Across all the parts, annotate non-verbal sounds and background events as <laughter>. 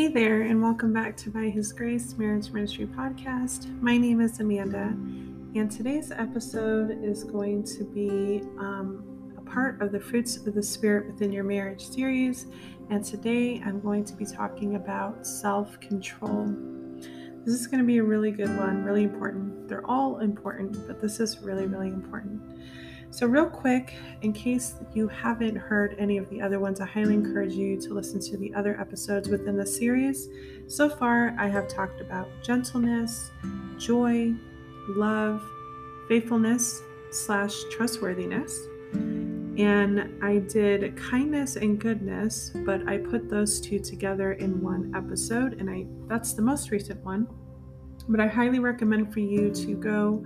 Hey there, and welcome back to By His Grace Marriage Ministry Podcast. My name is Amanda, and today's episode is going to be um, a part of the Fruits of the Spirit Within Your Marriage series. And today I'm going to be talking about self control. This is going to be a really good one, really important. They're all important, but this is really, really important. So, real quick, in case you haven't heard any of the other ones, I highly encourage you to listen to the other episodes within the series. So far, I have talked about gentleness, joy, love, faithfulness slash trustworthiness. And I did kindness and goodness, but I put those two together in one episode, and I that's the most recent one. But I highly recommend for you to go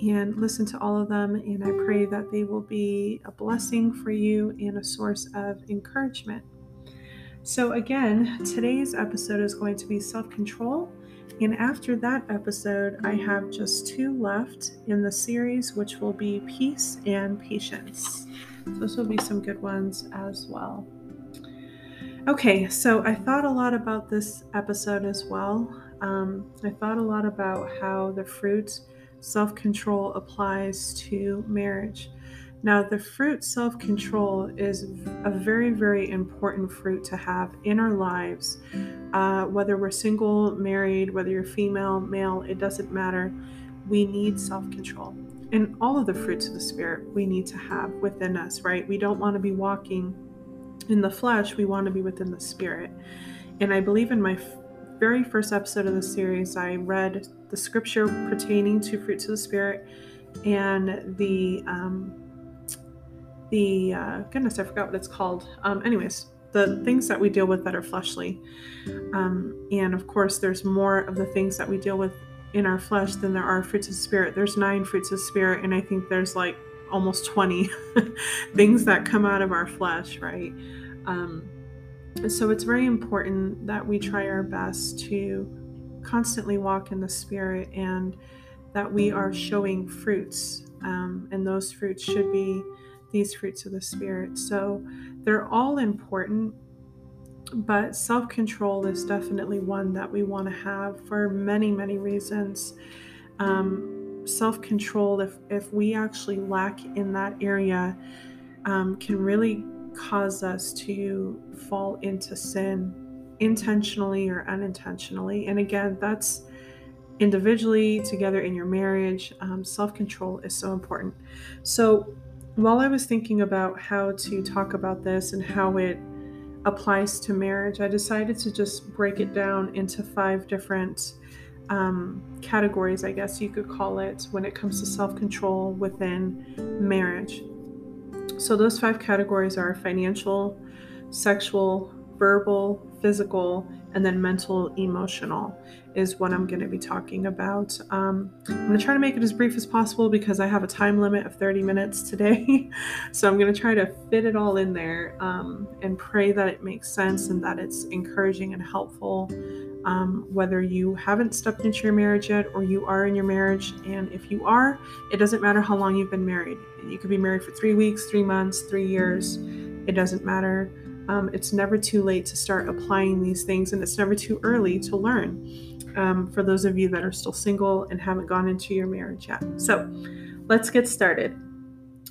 and listen to all of them. And I pray that they will be a blessing for you and a source of encouragement. So, again, today's episode is going to be self control. And after that episode, I have just two left in the series, which will be peace and patience. Those will be some good ones as well. Okay, so I thought a lot about this episode as well. Um, I thought a lot about how the fruit self control applies to marriage. Now, the fruit self control is a very, very important fruit to have in our lives. Uh, whether we're single, married, whether you're female, male, it doesn't matter. We need self control. And all of the fruits of the Spirit we need to have within us, right? We don't want to be walking in the flesh, we want to be within the Spirit. And I believe in my very first episode of the series, I read the scripture pertaining to fruits of the Spirit and the um, the uh, goodness, I forgot what it's called. Um, anyways, the things that we deal with that are fleshly, um, and of course, there's more of the things that we deal with in our flesh than there are fruits of Spirit. There's nine fruits of Spirit, and I think there's like almost 20 <laughs> things that come out of our flesh, right? Um, so it's very important that we try our best to constantly walk in the Spirit and that we are showing fruits. Um, and those fruits should be these fruits of the Spirit. So they're all important, but self control is definitely one that we want to have for many, many reasons. Um, self control, if, if we actually lack in that area, um, can really cause us to fall into sin intentionally or unintentionally. And again, that's individually, together in your marriage. Um, Self control is so important. So, while I was thinking about how to talk about this and how it applies to marriage, I decided to just break it down into five different um, categories, I guess you could call it, when it comes to self control within marriage. So, those five categories are financial, sexual, verbal, physical, and then mental, emotional is what I'm going to be talking about. Um, I'm going to try to make it as brief as possible because I have a time limit of 30 minutes today. <laughs> so I'm going to try to fit it all in there um, and pray that it makes sense and that it's encouraging and helpful. Um, whether you haven't stepped into your marriage yet or you are in your marriage. And if you are, it doesn't matter how long you've been married. You could be married for three weeks, three months, three years. It doesn't matter. Um, it's never too late to start applying these things, and it's never too early to learn um, for those of you that are still single and haven't gone into your marriage yet. So let's get started.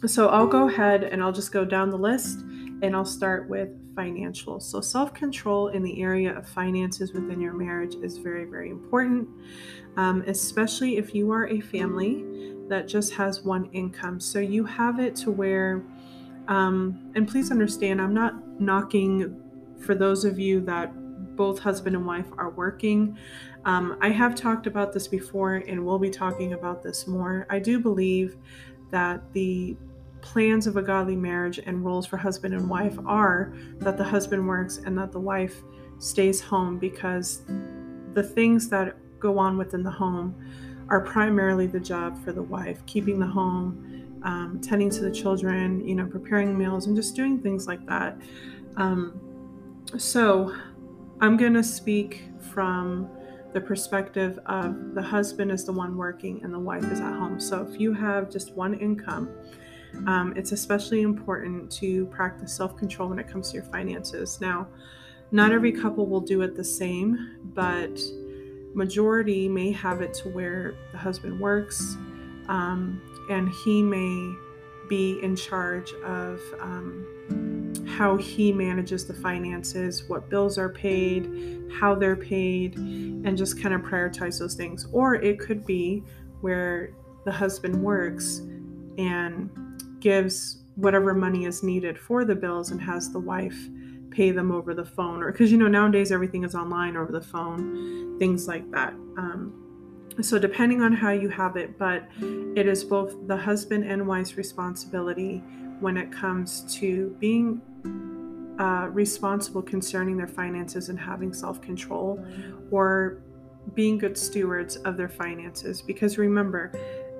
So I'll go ahead and I'll just go down the list and I'll start with financial. So, self control in the area of finances within your marriage is very, very important, um, especially if you are a family that just has one income. So, you have it to where um, and please understand, I'm not knocking for those of you that both husband and wife are working. Um, I have talked about this before and we'll be talking about this more. I do believe that the plans of a godly marriage and roles for husband and wife are that the husband works and that the wife stays home because the things that go on within the home are primarily the job for the wife, keeping the home, um, tending to the children, you know, preparing meals, and just doing things like that. Um, so, I'm going to speak from the perspective of the husband is the one working and the wife is at home. So, if you have just one income, um, it's especially important to practice self control when it comes to your finances. Now, Not every couple will do it the same, but majority may have it to where the husband works um, and he may be in charge of um, how he manages the finances, what bills are paid, how they're paid, and just kind of prioritize those things. Or it could be where the husband works and gives whatever money is needed for the bills and has the wife pay them over the phone or because you know nowadays everything is online over the phone things like that um, so depending on how you have it but it is both the husband and wife's responsibility when it comes to being uh, responsible concerning their finances and having self-control or being good stewards of their finances because remember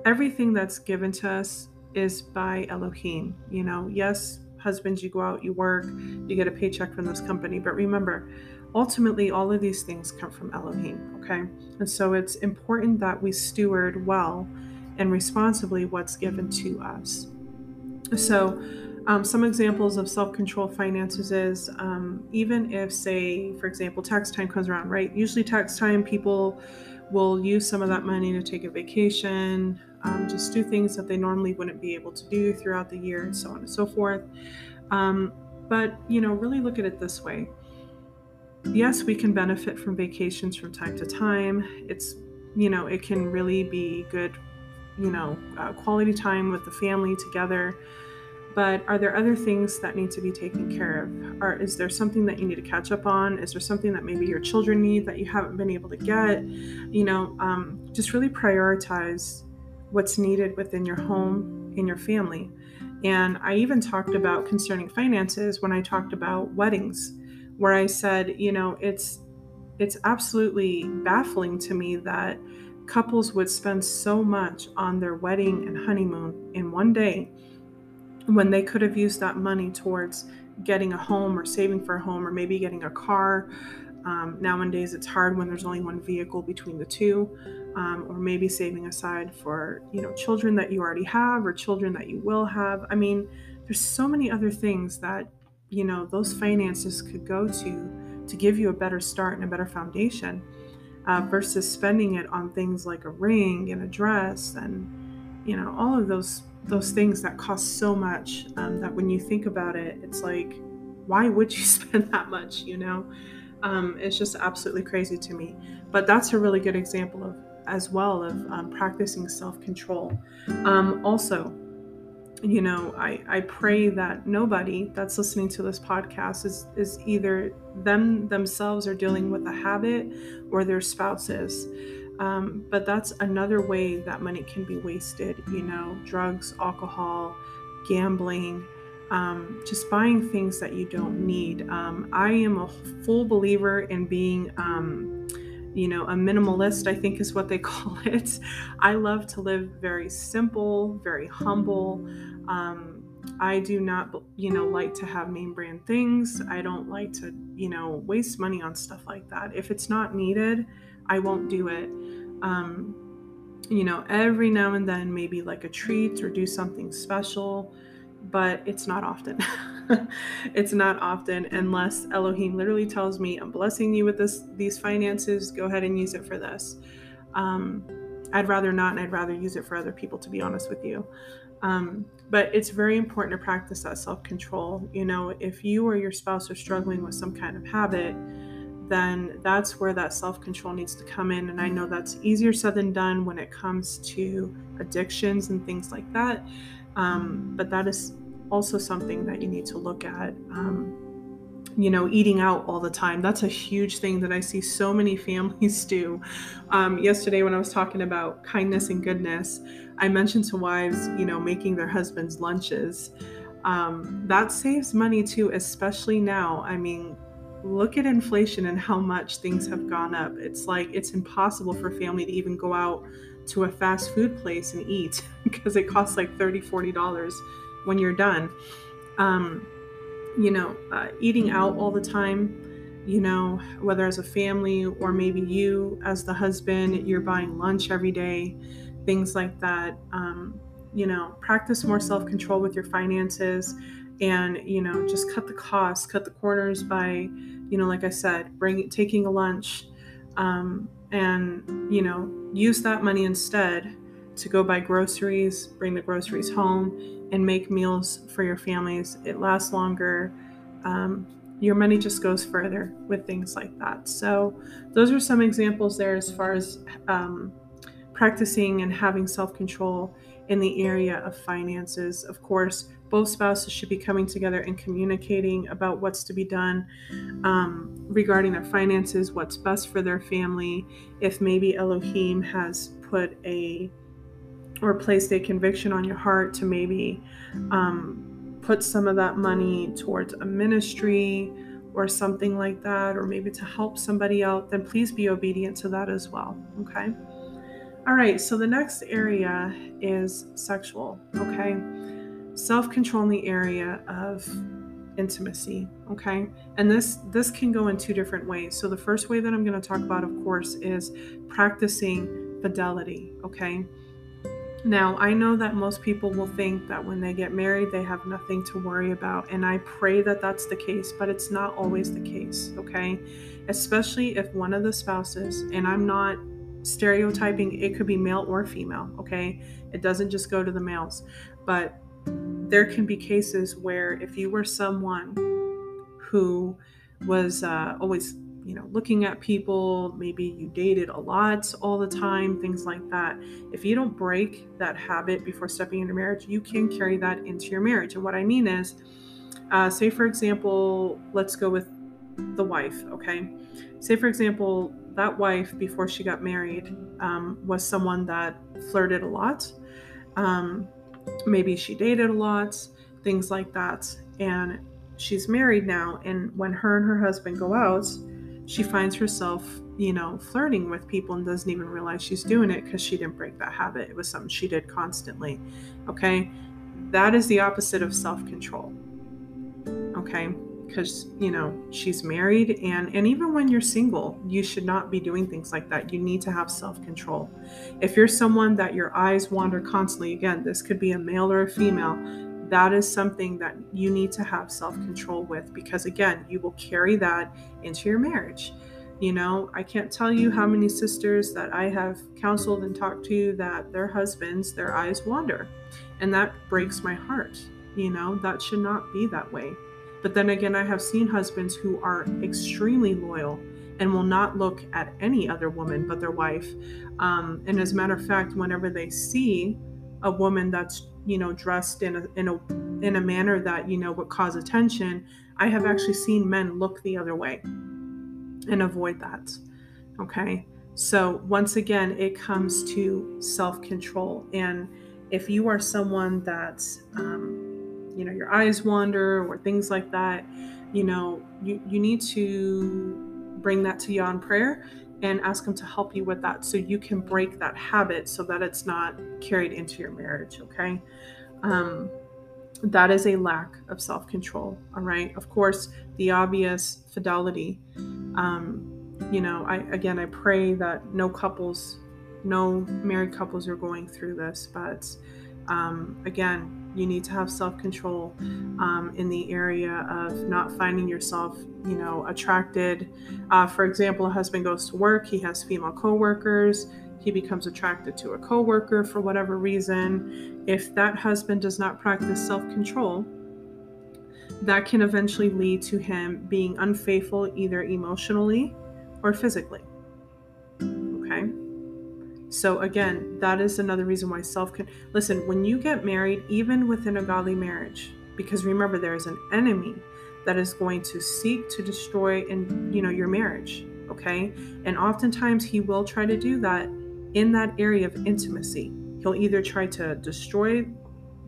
everything that's given to us is by Elohim. You know, yes, husbands, you go out, you work, you get a paycheck from this company, but remember, ultimately, all of these things come from Elohim, okay? And so it's important that we steward well and responsibly what's given to us. So, um, some examples of self control finances is um, even if, say, for example, tax time comes around, right? Usually, tax time, people will use some of that money to take a vacation, um, just do things that they normally wouldn't be able to do throughout the year, and so on and so forth. Um, but, you know, really look at it this way. Yes, we can benefit from vacations from time to time. It's, you know, it can really be good, you know, uh, quality time with the family together. But are there other things that need to be taken care of? Or is there something that you need to catch up on? Is there something that maybe your children need that you haven't been able to get? You know, um, just really prioritize what's needed within your home in your family. And I even talked about concerning finances when I talked about weddings, where I said, you know, it's it's absolutely baffling to me that couples would spend so much on their wedding and honeymoon in one day when they could have used that money towards getting a home or saving for a home or maybe getting a car. Um, nowadays, it's hard when there's only one vehicle between the two um, or maybe saving aside for you know children that you already have or children that you will have i mean there's so many other things that you know those finances could go to to give you a better start and a better foundation uh, versus spending it on things like a ring and a dress and you know all of those those things that cost so much um, that when you think about it it's like why would you <laughs> spend that much you know um, it's just absolutely crazy to me but that's a really good example of as well of um, practicing self control. Um, also, you know, I, I pray that nobody that's listening to this podcast is, is either them themselves are dealing with a habit or their spouses. Um, but that's another way that money can be wasted, you know, drugs, alcohol, gambling, um, just buying things that you don't need. Um, I am a full believer in being um, you know, a minimalist, I think is what they <laughs> call it. I love to live very simple, very humble. Um, I do not, you know, like to have name brand things. I don't like to, you know, waste money on stuff like that. If it's not needed, I won't do it. Um, you know, every now and then, maybe like a treat or do something special, but it's not often. <laughs> <laughs> it's not often unless Elohim literally tells me, I'm blessing you with this these finances, go ahead and use it for this. Um, I'd rather not, and I'd rather use it for other people, to be honest with you. Um, but it's very important to practice that self control. You know, if you or your spouse are struggling with some kind of habit, then that's where that self control needs to come in. And I know that's easier said than done when it comes to addictions and things like that. Um, but that is also something that you need to look at. Um, you know, eating out all the time. That's a huge thing that I see so many <laughs> families do. Um, yesterday, when I was talking about kindness and goodness, I mentioned to wives, you know, making their husbands lunches. Um, that saves money too, especially now. I mean, look at inflation and how much things have gone up. It's like it's impossible for family to even go out to a fast food place and eat <laughs> because it costs like $30, 40 dollars when you're done. Um, you know, uh, eating out all the time, you know, whether as a family or maybe you as the husband, you're buying lunch every day, things like that. Um, you know, practice more self control with your finances and, you know, just cut the costs, cut the corners by, you know, like I said, bring taking a lunch um, and, you know, use that money instead to go buy groceries, bring the groceries home, and make meals for your families. It lasts longer. Um, your money just goes further with things like that. So, those are some examples there as far as um, practicing and having self control in the area of finances. Of course, both spouses should be coming together and communicating about what's to be done um, regarding their finances, what's best for their family. If maybe Elohim has put a or placed a conviction on your heart to maybe um, put some of that money towards a ministry or something like that, or maybe to help somebody out, then please be obedient to that as well. Okay. All right. So the next area is sexual. Okay. Self control in the area of intimacy okay and this this can go in two different ways so the first way that i'm going to talk about of course is practicing fidelity okay now, I know that most people will think that when they get married, they have nothing to worry about. And I pray that that's the case, but it's not always the case, okay? Especially if one of the spouses, and I'm not stereotyping, it could be male or female, okay? It doesn't just go to the males. But there can be cases where if you were someone who was uh, always you know, looking at people, maybe you dated a lot all the time, things like that. If you don't break that habit before stepping into marriage, you can carry that into your marriage. And what I mean is, uh, say, for example, let's go with the wife, okay? Say, for example, that wife before she got married um, was someone that flirted a lot. Um, maybe she dated a lot, things like that. And she's married now. And when her and her husband go out, she finds herself, you know, flirting with people and doesn't even realize she's doing it because she didn't break that habit. It was something she did constantly. Okay. That is the opposite of self control. Okay. Because, you know, she's married and, and even when you're single, you should not be doing things like that. You need to have self control. If you're someone that your eyes wander constantly, again, this could be a male or a female, that is something that you need to have self control with because, again, you will carry that into your marriage. You know, I can't tell you how many sisters that I have counseled and talked to that their husbands, their eyes wander. And that breaks my heart. You know, that should not be that way. But then again, I have seen husbands who are extremely loyal and will not look at any other woman but their wife. Um, and as a matter of fact, whenever they see a woman that's you know dressed in a in a in a manner that you know would cause attention i have actually seen men look the other way and avoid that okay? So once again it comes to self-control. And if you are someone that um, you know your eyes wander or things like that you know you, you need to bring that to in prayer and ask Him to help you with that so you can break that habit so that it's not carried into your marriage, okay? Um, that is a lack of self control, all right? Of course, the obvious fidelity. Um, you know, I again, I pray that no couples, no married couples are going through this, but um, again, you need to have self control um, in the area of not finding yourself, you know, attracted. Uh, for example, a husband goes to work, he has female coworkers, he becomes attracted to a coworker for whatever reason. If that husband does not practice self control, that can eventually lead to him being unfaithful either emotionally or physically. Okay? So again, that is another reason why self can listen, when you get married, even within a godly marriage, because remember there is an enemy that is going to seek to destroy and you know your marriage, okay? And oftentimes he will try to do that in that area of intimacy. He'll either try to destroy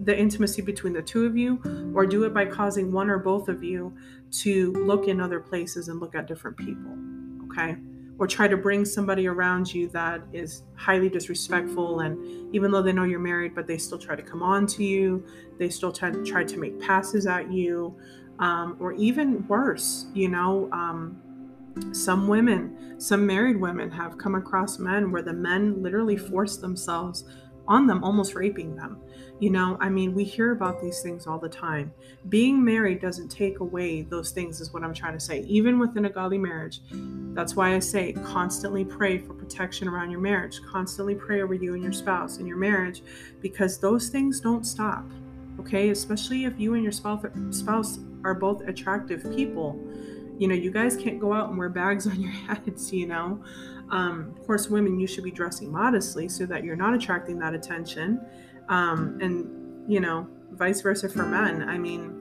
the intimacy between the two of you or do it by causing one or both of you to look in other places and look at different people, okay? Or try to bring somebody around you that is highly disrespectful and even though they know you're married but they still try to come on to you they still try to try to make passes at you um, or even worse you know um, some women some married women have come across men where the men literally force themselves on them, almost raping them. You know, I mean, we hear about these things all the time. Being married doesn't take away those things, is what I'm trying to say. Even within a godly marriage, that's why I say constantly pray for protection around your marriage, constantly pray over you and your spouse in your marriage, because those things don't stop. Okay, especially if you and your spouse are both attractive people. You know, you guys can't go out and wear bags <laughs> on your heads, you know. Um, of course, women, you should be dressing modestly so that you're not attracting that attention. Um, and you know vice versa for men. I mean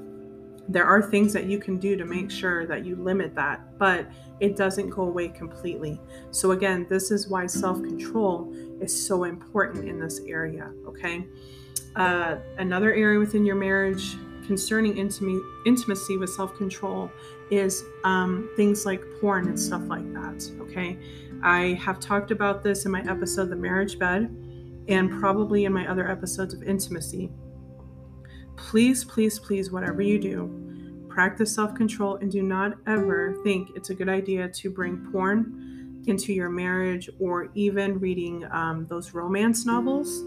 there are things that you can do to make sure that you limit that but it doesn't go away completely. So again this is why self-control is so important in this area okay? Uh, another area within your marriage concerning intimacy, intimacy with self-control is um, things like porn and stuff like that okay i have talked about this in my episode the marriage bed and probably in my other episodes of intimacy. Please, please, please, whatever you do, practice self control and do not ever think it's a good idea to bring porn into your marriage or even reading um, those romance novels.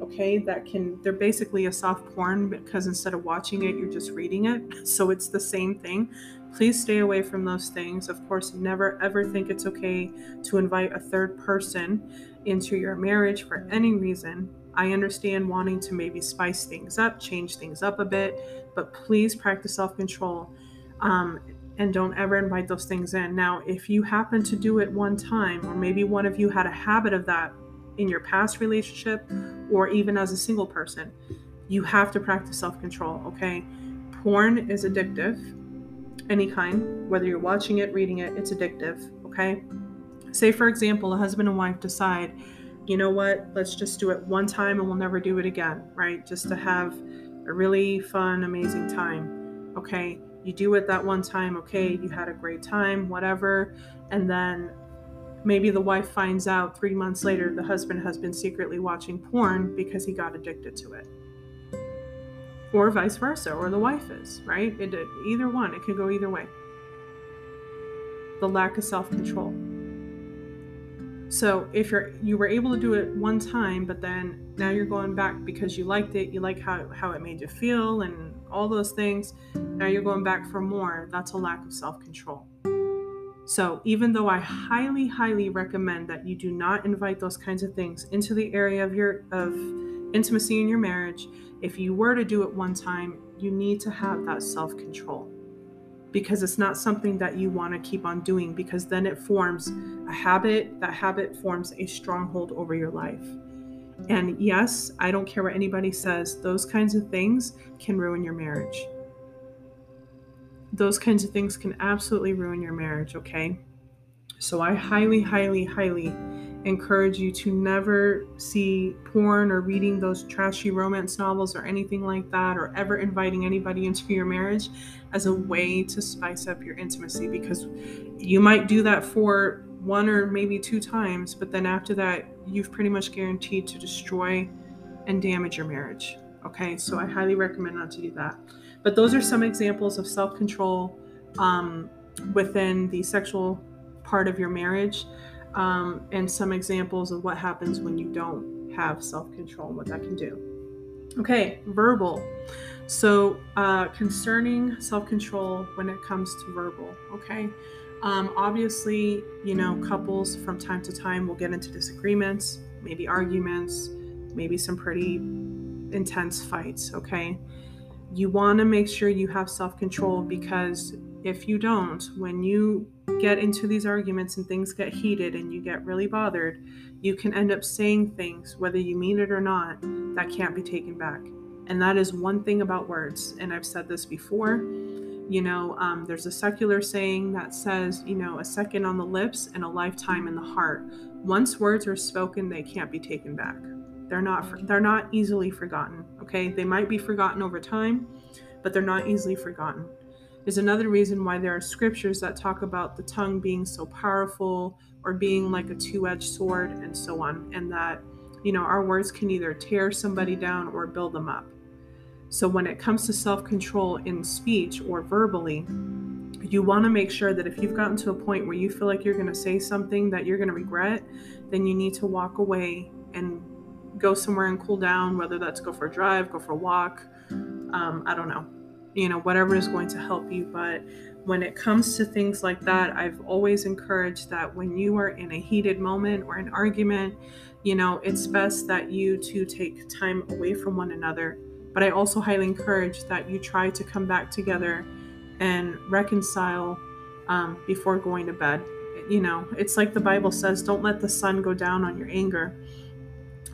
Okay, that can, they're basically a soft porn because instead of watching it, you're just reading it. <laughs> So it's the same thing. Please stay away from those things. Of course, never ever think it's okay to invite a third person into your marriage for any reason. I understand wanting to maybe spice things up, change things up a bit, but please practice self control um, and don't ever invite those things in. Now, if you happen to do it one time, or maybe one of you had a habit of that in your past relationship, or even as a single person, you have to practice self control, okay? Porn is addictive, any kind, whether you're watching it, reading it, it's addictive, okay? Say, for example, a husband and wife decide, you know what, let's just do it one time and we'll never do it again, right? Just to have a really fun, amazing time. Okay, you do it that one time, okay, you had a great time, whatever. And then maybe the wife finds out three months later the husband has been secretly watching porn because he got addicted to it. Or vice versa, or the wife is, right? It, either one, it could go either way. The lack of self control. So if you're you were able to do it one time, but then now you're going back because you liked it, you like how how it made you feel and all those things. Now you're going back for more. That's a lack of self-control. So even though I highly highly recommend that you do not invite those kinds of things into the area of your of intimacy in your marriage, if you were to do it one time, you need to have that self-control because it's not something that you want to keep on doing because then it forms a habit. That habit forms a stronghold over your life. And yes, I don't care what anybody says, those kinds of things can ruin your marriage. Those kinds of things can absolutely ruin your marriage, okay? So I highly, highly, highly encourage you to never see porn or reading those trashy romance novels or anything like that, or ever inviting anybody into your marriage as a way to spice up your intimacy because you might do that for one or maybe two times, but then after that, you've pretty much guaranteed to destroy and damage your marriage. Okay, so I highly recommend not to do that. But those are some examples of self control um, within the sexual part of your marriage um, and some examples of what happens when you don't have self control and what that can do. Okay, verbal. So, uh, concerning self control when it comes to verbal, okay? Um, obviously, you know, couples from time to time will get into disagreements, maybe arguments, maybe some pretty intense fights, okay? You want to make sure you have self control because if you don't, when you get into these arguments and things get heated and you get really bothered, you can end up saying things, whether you mean it or not, that can't be taken back. And that is one thing about words. And I've said this before. You know, um, there's a secular saying that says, you know, a second on the lips and a lifetime in the heart. Once words are spoken, they can't be taken back. They're not. They're not easily forgotten. Okay, they might be forgotten over time, but they're not easily forgotten is another reason why there are scriptures that talk about the tongue being so powerful or being like a two edged sword and so on, and that, you know, our words can either tear somebody down or build them up. So when it comes to self control in speech or verbally, you want to make sure that if you've gotten to a point where you feel like you're going to say something that you're going to regret, then you need to walk away and go somewhere and cool down, whether that's go for a drive, go for a walk. Um, I don't know, you know, whatever is going to help you. But when it comes to things like that, I've always encouraged that when you are in a heated moment or an argument, you know, it's best that you two take time away from one another. But I also highly encourage that you try to come back together and reconcile um, before going to bed. You know, it's like the Bible says don't let the sun go down on your anger.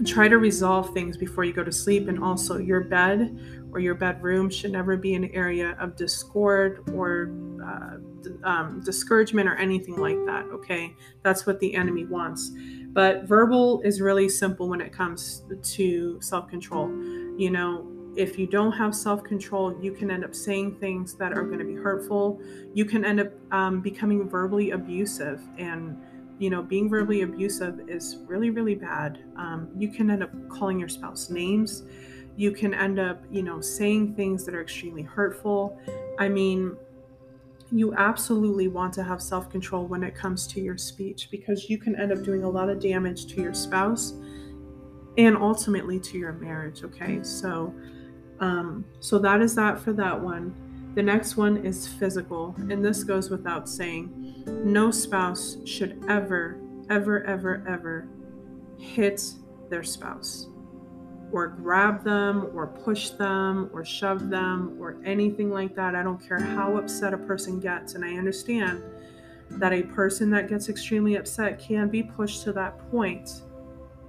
Try to resolve things before you go to sleep. And also, your bed or your bedroom should never be an area of discord or uh, um, discouragement or anything like that. Okay, that's what the enemy wants. But verbal is really simple when it comes to self control. You know, if you don't have self control, you can end up saying things that are going to be hurtful. You can end up um, becoming verbally abusive. And, you know, being verbally abusive is really, really bad. Um, you can end up calling your spouse names. You can end up, you know, saying things that are extremely hurtful. I mean, you absolutely want to have self control when it comes to your speech because you can end up doing a lot of damage to your spouse and ultimately to your marriage. Okay, so um, so that is that for that one. The next one is physical, and this goes without saying. No spouse should ever, ever, ever, ever hit their spouse or grab them or push them or shove them or anything like that. I don't care how upset a person gets. And I understand that a person that gets extremely upset can be pushed to that point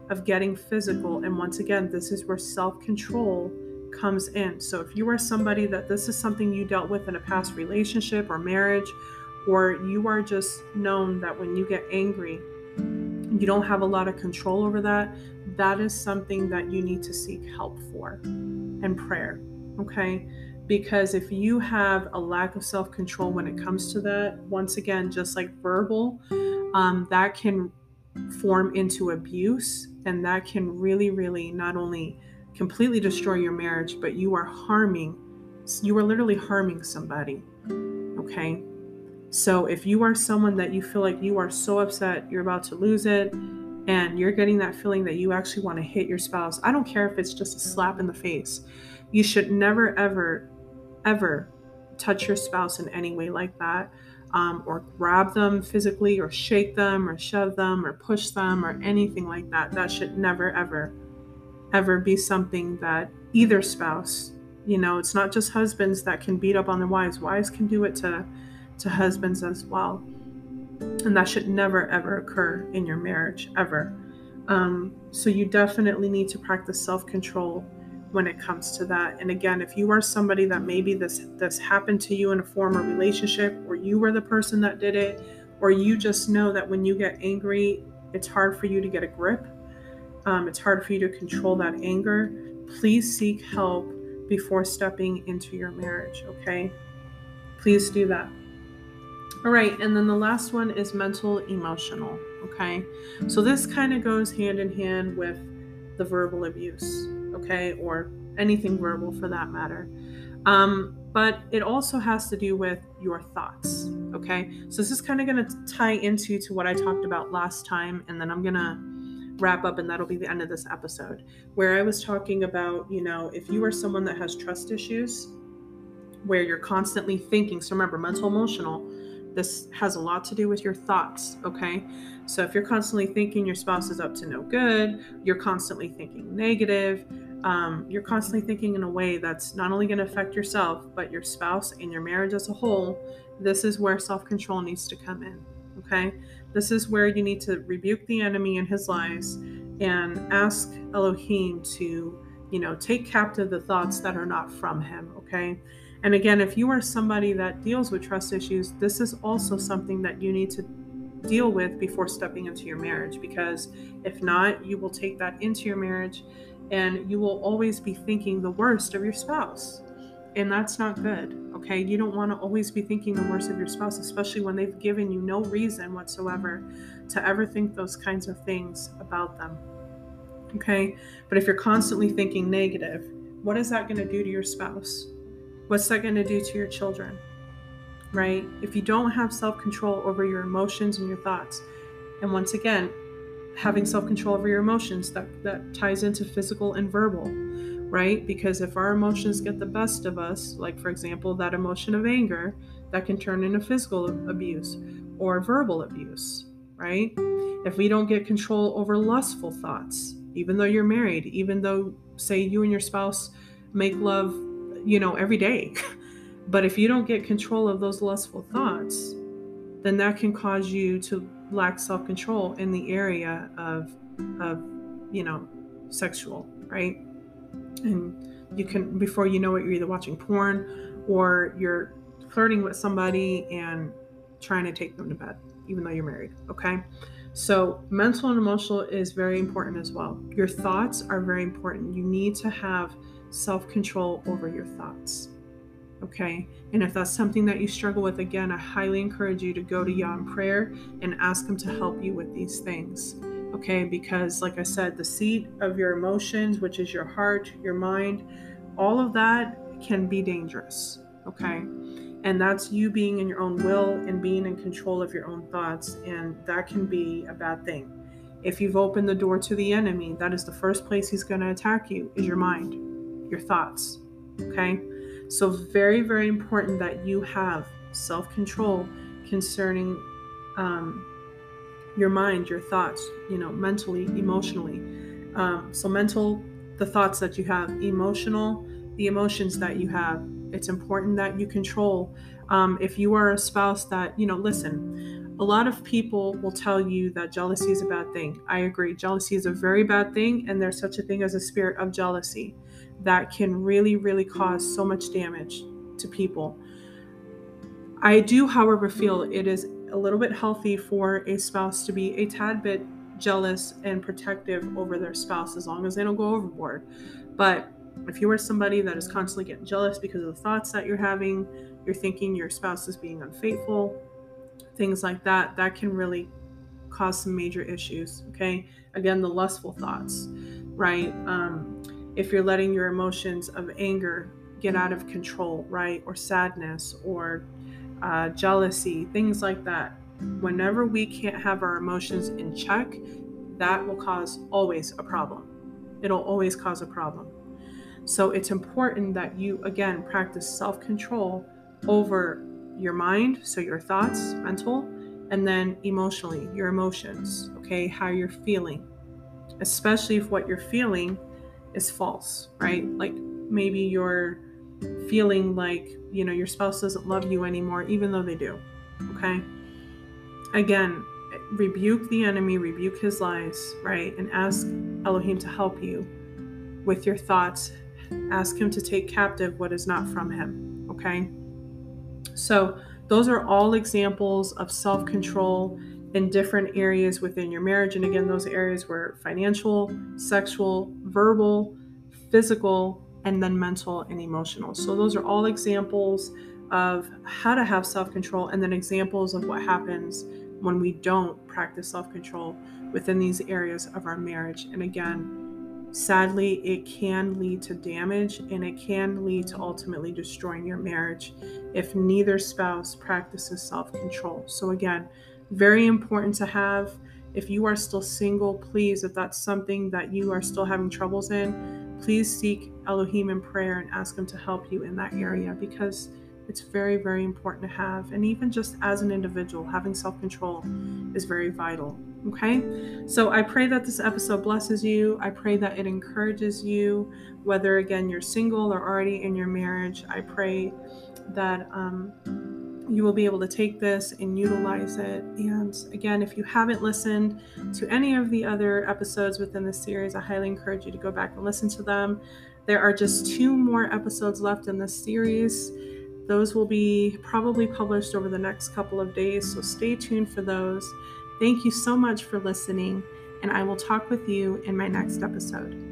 of getting physical. And once again, this is where self control comes in. So if you are somebody that this is something you dealt with in a past relationship or marriage, or you are just known that when you get angry, you don't have a lot of control over that, that is something that you need to seek help for and prayer. Okay? Because if you have a lack of self control when it comes to that, once again, just like verbal, um, that can form into abuse and that can really, really not only completely destroy your marriage, but you are harming, you are literally harming somebody. Okay? So if you are someone that you feel like you are so upset, you're about to lose it, and you're getting that feeling that you actually want to hit your spouse, I don't care if it's just a slap in the face. You should never, ever, ever touch your spouse in any way like that. Um, or grab them physically, or shake them, or shove them, or push them, or anything like that. That should never, ever ever be something that either spouse, you know, it's not just husbands that can beat up on their wives. Wives can do it to to husbands as well. And that should never ever occur in your marriage ever. Um, so you definitely need to practice self-control when it comes to that. And again, if you are somebody that maybe this this happened to you in a former relationship, or you were the person that did it, or you just know that when you get angry, it's hard for you to get a grip um, it's hard for you to control that anger, please seek help before stepping into your marriage, okay? Please do that. All right, and then the last one is mental emotional, okay? So this kind of goes hand in hand with the verbal abuse, okay, or anything verbal for that matter. Um, but it also has to do with your thoughts, okay? So this is kind of going to tie into to what I talked about last time, and then I'm going to wrap up and that'll be the end of this episode where I was talking about, you know, if you are someone that has trust issues where you're constantly thinking, so remember, mental emotional, this has a lot to do with your thoughts, okay? So if you're constantly thinking your spouse is up to no good, you're constantly thinking negative, um, you're constantly thinking in a way that's not only going to affect yourself, but your spouse and your marriage as a whole, this is where self control needs to come in, okay? This is where you need to rebuke the enemy and his lies and ask Elohim to, you know, take captive the thoughts that are not from him, okay? And again, if you are somebody that deals with trust issues, this is also something that you need to deal with before stepping into your marriage because if not, you will take that into your marriage and you will always be thinking the worst of your spouse. And that's not good. Okay. You don't want to always be thinking the worst of your spouse, especially when they've given you no reason whatsoever to ever think those kinds of things about them. Okay. But if you're constantly thinking negative, what is that going to do to your spouse? What's that going to do to your children? Right? If you don't have self control over your emotions and your thoughts, and once again, having self-control over your emotions that that ties into physical and verbal right because if our emotions get the best of us like for example that emotion of anger that can turn into physical abuse or verbal abuse right if we don't get control over lustful thoughts even though you're married even though say you and your spouse make love you know every day. But if you don't get control of those lustful thoughts then that can cause you to lack self-control in the area of of you know sexual right? And you can before you know it you're either watching porn or you're flirting with somebody and trying to take them to bed even though you're married okay? So mental and emotional is very important as well. Your thoughts are very important. You need to have self-control over your thoughts Okay. And if that's something that you struggle with, again, I highly encourage you to go to Yah in prayer and ask Him to help you with these things. Okay. Because, like I said, the seat of your emotions, which is your heart, your mind, all of that can be dangerous. Okay. And that's you being in your own will and being in control of your own thoughts. And that can be a bad thing. If you've opened the door to the enemy, that is the first place he's going to attack you is your mind, your thoughts. Okay. So, very, very important that you have self control concerning um, your mind, your thoughts, you know, mentally, emotionally. Um, so, mental, the thoughts that you have, emotional, the emotions that you have. It's important that you control. Um, if you are a spouse that, you know, listen, a lot of people will tell you that jealousy is a bad thing. I agree. Jealousy is a very bad thing, and there's such a thing as a spirit of jealousy that can really, really cause so much damage to people. I do, however, feel it is a little bit healthy for a spouse to be a tad bit jealous and protective over their spouse as long as they don't go overboard. But if you are somebody that is constantly getting jealous because of the thoughts that you're having, you're thinking your spouse is being unfaithful, things like that, that can really cause some major issues. Okay. Again, the lustful thoughts, right? Um, if you're letting your emotions of anger get out of control, right? Or sadness or uh, jealousy, things like that. Whenever we can't have our emotions in check, that will cause always a problem. It'll always cause a problem. So it's important that you, again, practice self control over your mind, so your thoughts, mental, and then emotionally, your emotions, okay, how you're feeling. Especially if what you're feeling is false, right? Like maybe you're feeling like, you know, your spouse doesn't love you anymore, even though they do. Okay. Again, rebuke the enemy, rebuke his lies, right? And ask Elohim to help you with your thoughts. Ask him to take captive what is not from him. Okay. So, those are all examples of self control in different areas within your marriage. And again, those areas were financial, sexual, verbal, physical, and then mental and emotional. So, those are all examples of how to have self control, and then examples of what happens when we don't practice self control within these areas of our marriage. And again, sadly, it can lead to damage and it can lead to ultimately destroying your marriage if neither spouse practices self control. So, again, very important to have. If you are still single, please, if that's something that you are still having troubles in, please seek Elohim in prayer and ask Him to help you in that area because it's very, very important to have. And even just as an individual, having self control is very vital. Okay? So I pray that this episode blesses you. I pray that it encourages you, whether again you're single or already in your marriage. I pray that um, you will be able to take this and utilize it. And again, if you haven't listened to any of the other episodes within this series, I highly encourage you to go back and listen to them. There are just two more episodes left in this series. Those will be probably published over the next couple of days, so stay tuned for those. Thank you so much for listening, and I will talk with you in my next episode.